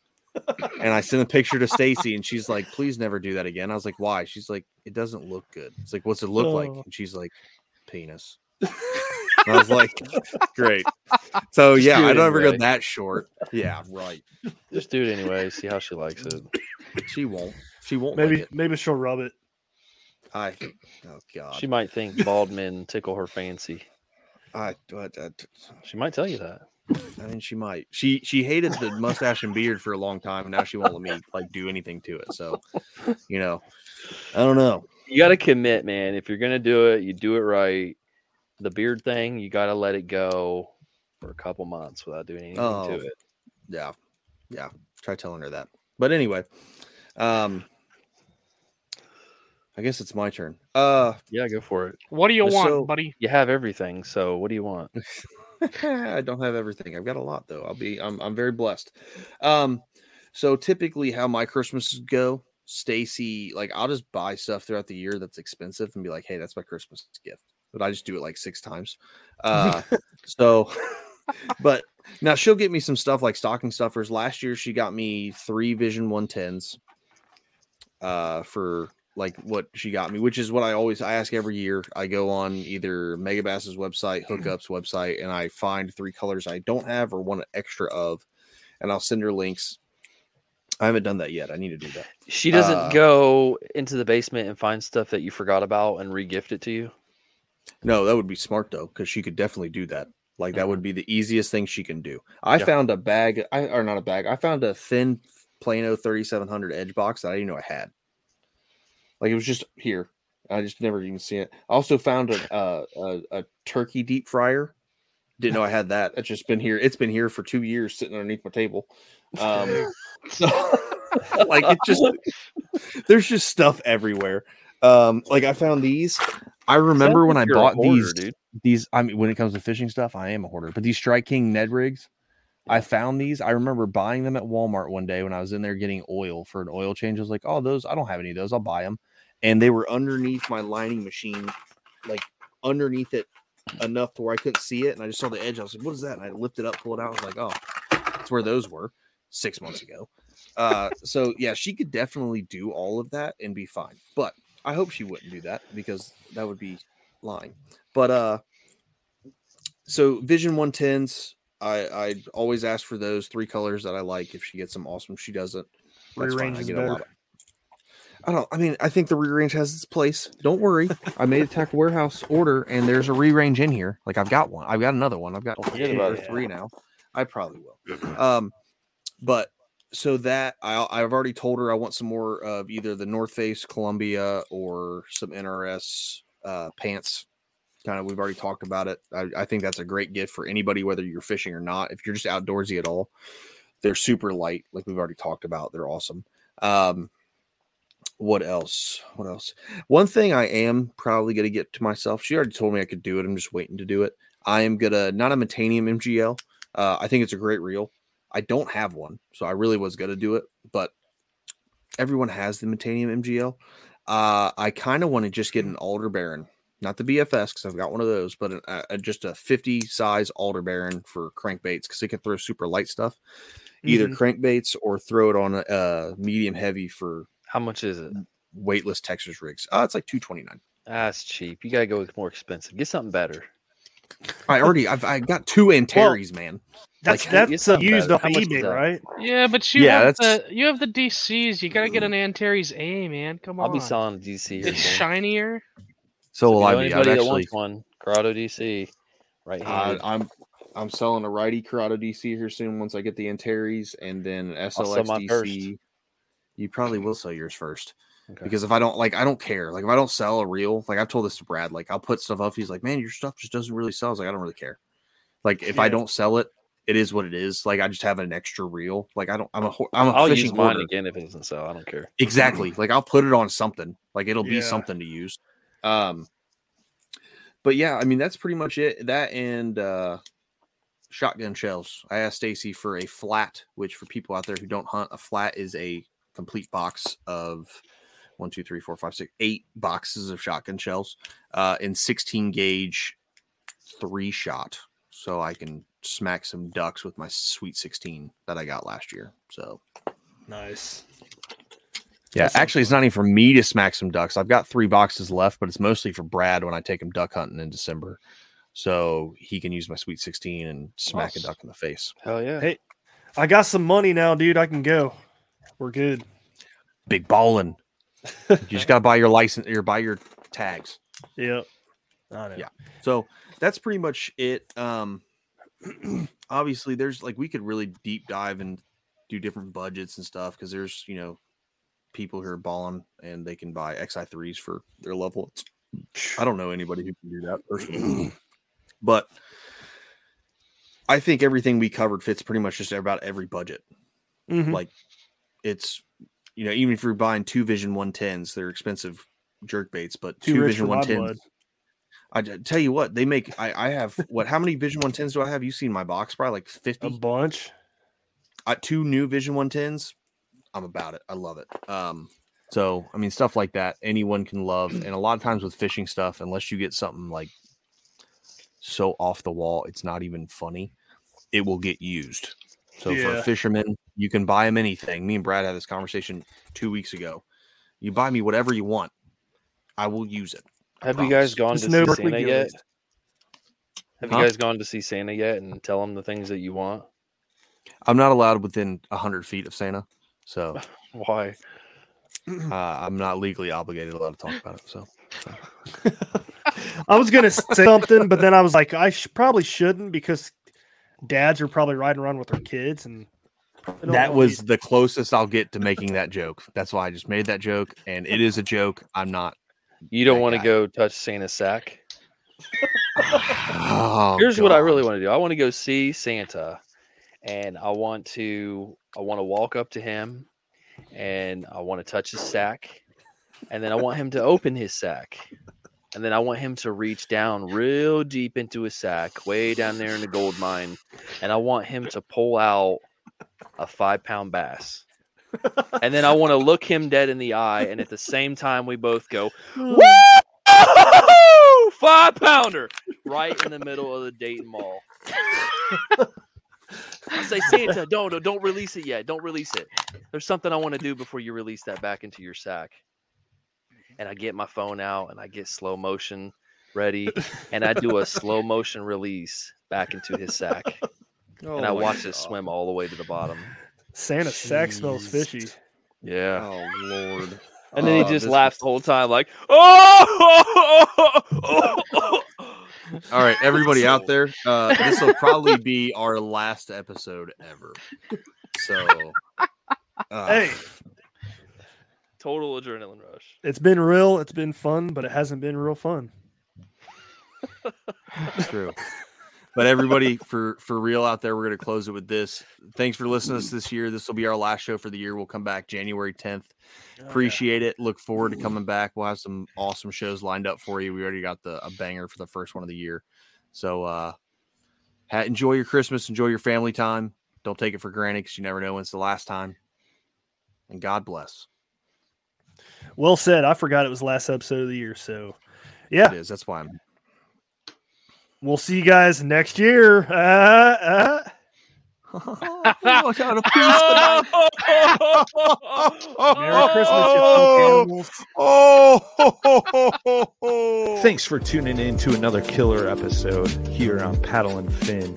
And I sent a picture to Stacy and she's like, please never do that again. I was like, why? She's like, it doesn't look good. It's like, what's it look like? Oh. And she's like, penis. And I was like, great. So Just yeah, do I don't ever go that short. Yeah, right. Just do it anyway. See how she likes it. She won't. She won't maybe like maybe she'll rub it. I oh god. She might think bald men tickle her fancy. I, I, I, uh, She might tell you that. I mean, she might. She she hated the mustache and beard for a long time, and now she won't let me like do anything to it. So, you know, I don't know. You got to commit, man. If you're gonna do it, you do it right. The beard thing, you got to let it go for a couple months without doing anything Oh, to it. Yeah, yeah. Try telling her that. But anyway, um, I guess it's my turn. Uh, Yeah, go for it. What do you want, So- buddy? You have everything, so what do you want? I don't have everything. I've got a lot though. I'll be I'm I'm very blessed. Um so typically how my Christmases go, Stacy, like I'll just buy stuff throughout the year that's expensive and be like, "Hey, that's my Christmas gift." But I just do it like 6 times. Uh so but now she'll get me some stuff like stocking stuffers. Last year she got me 3 Vision 110s uh for like what she got me, which is what I always I ask every year. I go on either Megabass's website, Hookups website, and I find three colors I don't have or one extra of, and I'll send her links. I haven't done that yet. I need to do that. She doesn't Uh, go into the basement and find stuff that you forgot about and regift it to you. No, that would be smart though, because she could definitely do that. Like that would be the easiest thing she can do. I Yeah. found a bag, I or not a bag. I found a thin Plano 3700 edge box that I didn't know I had. Like it was just here. I just never even seen it. I also found a uh, a, a turkey deep fryer. Didn't know I had that. It's just been here. It's been here for two years, sitting underneath my table. Um, so like it just there's just stuff everywhere. Um, like I found these. I remember when I like you're a bought hoarder, these. dude. These, I mean, when it comes to fishing stuff, I am a hoarder. But these Strike King Ned rigs, I found these. I remember buying them at Walmart one day when I was in there getting oil for an oil change. I was like, "Oh, those! I don't have any of those. I'll buy them." And they were underneath my lining machine, like underneath it enough to where I couldn't see it. And I just saw the edge. I was like, "What is that?" And I lifted up, pulled it out. I was like, "Oh, that's where those were six months ago." Uh, so yeah, she could definitely do all of that and be fine. But I hope she wouldn't do that because that would be lying. But uh, so Vision 110s, I I always ask for those three colors that I like. If she gets them, awesome. She doesn't, that's fine. Rerange I is get a lot. better. Of, I don't. I mean, I think the rerange has its place. Don't worry. I made a tackle warehouse order, and there's a rerange in here. Like I've got one. I've got another one. I've got forget two about or it. three now. I probably will. Um, but so that I I've already told her I want some more of either the North Face Columbia or some NRS uh, pants. Kind of, we've already talked about it. I, I think that's a great gift for anybody, whether you're fishing or not. If you're just outdoorsy at all, they're super light, like we've already talked about. They're awesome. Um, what else? What else? One thing I am probably going to get to myself. She already told me I could do it. I'm just waiting to do it. I am gonna not a Metanium MGL. Uh, I think it's a great reel. I don't have one, so I really was gonna do it, but everyone has the Metanium MGL. Uh, I kind of want to just get an Aldebaran, not the BFS because I've got one of those, but a, a- just a 50 size Aldebaran for crankbaits because it can throw super light stuff, either Mhm. crankbaits or throw it on a, a medium heavy for How much is it? weightless Texas rigs. Uh, it's like 229. That's cheap. You gotta go with more expensive. Get something better. I already I've I got two Antares, man. That's Like, that's it's not used bad. off How much eBay, that? right? Yeah, but you Yeah, have that's- the you have the DCs. You gotta get an Antares A, man. Come on. I'll be selling a DC. It's soon. shinier. So will I know be. I've Anybody that actually wants one, Curado DC, right Uh. I'm I'm selling a righty Curado DC here soon once I get the Antares and then sell SLX mine DC. You probably will sell yours first. Okay. Because if I don't like I don't care. Like if I don't sell a reel, like I've told this to Brad, like I'll put stuff up. He's like, Man, your stuff just doesn't really sell. I was like, I don't really care. Like if I don't sell it, it is what it is. Like I just have an extra reel. Like I don't I'm a I'm a I'll fishing use mine again if it doesn't sell. I don't care. Exactly. Like I'll put it on something. Like it'll be something to use. Um but yeah, I mean that's pretty much it. That and uh shotgun shells. I asked Stacy for a flat, which for people out there who don't hunt, a flat is a complete box of one, two, three, four, five, six, eight boxes of shotgun shells uh in 16 gauge three shot. So I can smack some ducks with my sweet 16 that I got last year. So Nice. yeah, That actually, it's not even for me to smack some ducks. I've got three boxes left, but it's mostly for Brad when I take him duck hunting in December, so he can use my sweet sixteen and smack a duck in the face. Hell yeah. Hey, I got some money now, dude. I can go. We're good. Big ballin'. you just gotta buy your license or buy your tags. Yep. I know. Yeah. So that's pretty much it. Um, obviously, there's like we could really deep dive and do different budgets and stuff because there's you know people who are balling and they can buy XI threes for their level. It's- I don't know anybody who can do that personally, but I think everything we covered fits pretty much just about every budget. Mhm. Like it's you know even if you're buying two Vision 110s, they're expensive jerk baits, but Too two Vision 110s. I tell you what, they make. I, I have what? How many Vision 110s do I have? You seen my box? Probably like 50. A bunch. Uh, two new Vision 110s. I'm about it. I love it. Um, so I mean, stuff like that, anyone can love. And a lot of times with fishing stuff, unless you get something like so off the wall, it's not even funny. It will get used. So for a fisherman, you can buy him anything. Me and Brad had this conversation two weeks ago. You buy me whatever you want, I will use it. I Have you guys gone Just to no see Berkeley Santa yet? Have Huh? you guys gone to see Santa yet and tell him the things that you want? I'm not allowed within hundred feet of Santa, so Why? uh, I'm not legally obligated allowed to talk about it. So I was gonna say something, but then I was like, I sh- probably shouldn't because dads are probably riding around with their kids, and that was the closest I'll get to making that joke. That's why I just made that joke, and it is a joke. I'm not. You don't want to go touch Santa's sack? Oh, Here's what I really want to do. I want to go see Santa, and I want to I want to walk up to him, and I want to touch his sack, and then I want him to open his sack, and then I want him to reach down real deep into his sack, way down there in the gold mine, and I want him to pull out a five pound bass. And then I want to look him dead in the eye, and at the same time, we both go, Woo! Five pounder right in the middle of the Dayton Mall. I say, Santa, don't, don't- don't release it yet. Don't release it. There's something I want to do before you release that back into your sack. And I get my phone out and I get slow motion ready, and I do a slow motion release back into his sack, and I Oh my watch it swim all the way to the bottom. Santa's sack smells fishy. Yeah. Oh Lord. And then he Oh, just this- laughs the whole time, like, oh! All right, everybody out there, uh, this will probably be our last episode ever. So, uh, Hey, Total adrenaline rush. it's been real. It's been fun, but it hasn't been real fun. True. But everybody, for for real out there, we're gonna close it with this. Thanks for listening to us this year. This will be our last show for the year. We'll come back January 10th. Appreciate it. Look forward to coming back. We'll have some awesome shows lined up for you. We already got the a banger for the first one of the year. So uh ha- enjoy your Christmas, enjoy your family time. Don't take it for granted because you never know when it's the last time. And God bless. Well said. I forgot it was last episode of the year. So, yeah, It is. That's why I'm we'll see you guys next year. Uh, uh. I got a piece Merry Christmas, you filthy animals. Oh, thanks for tuning in to another killer episode here on Paddle and Fin.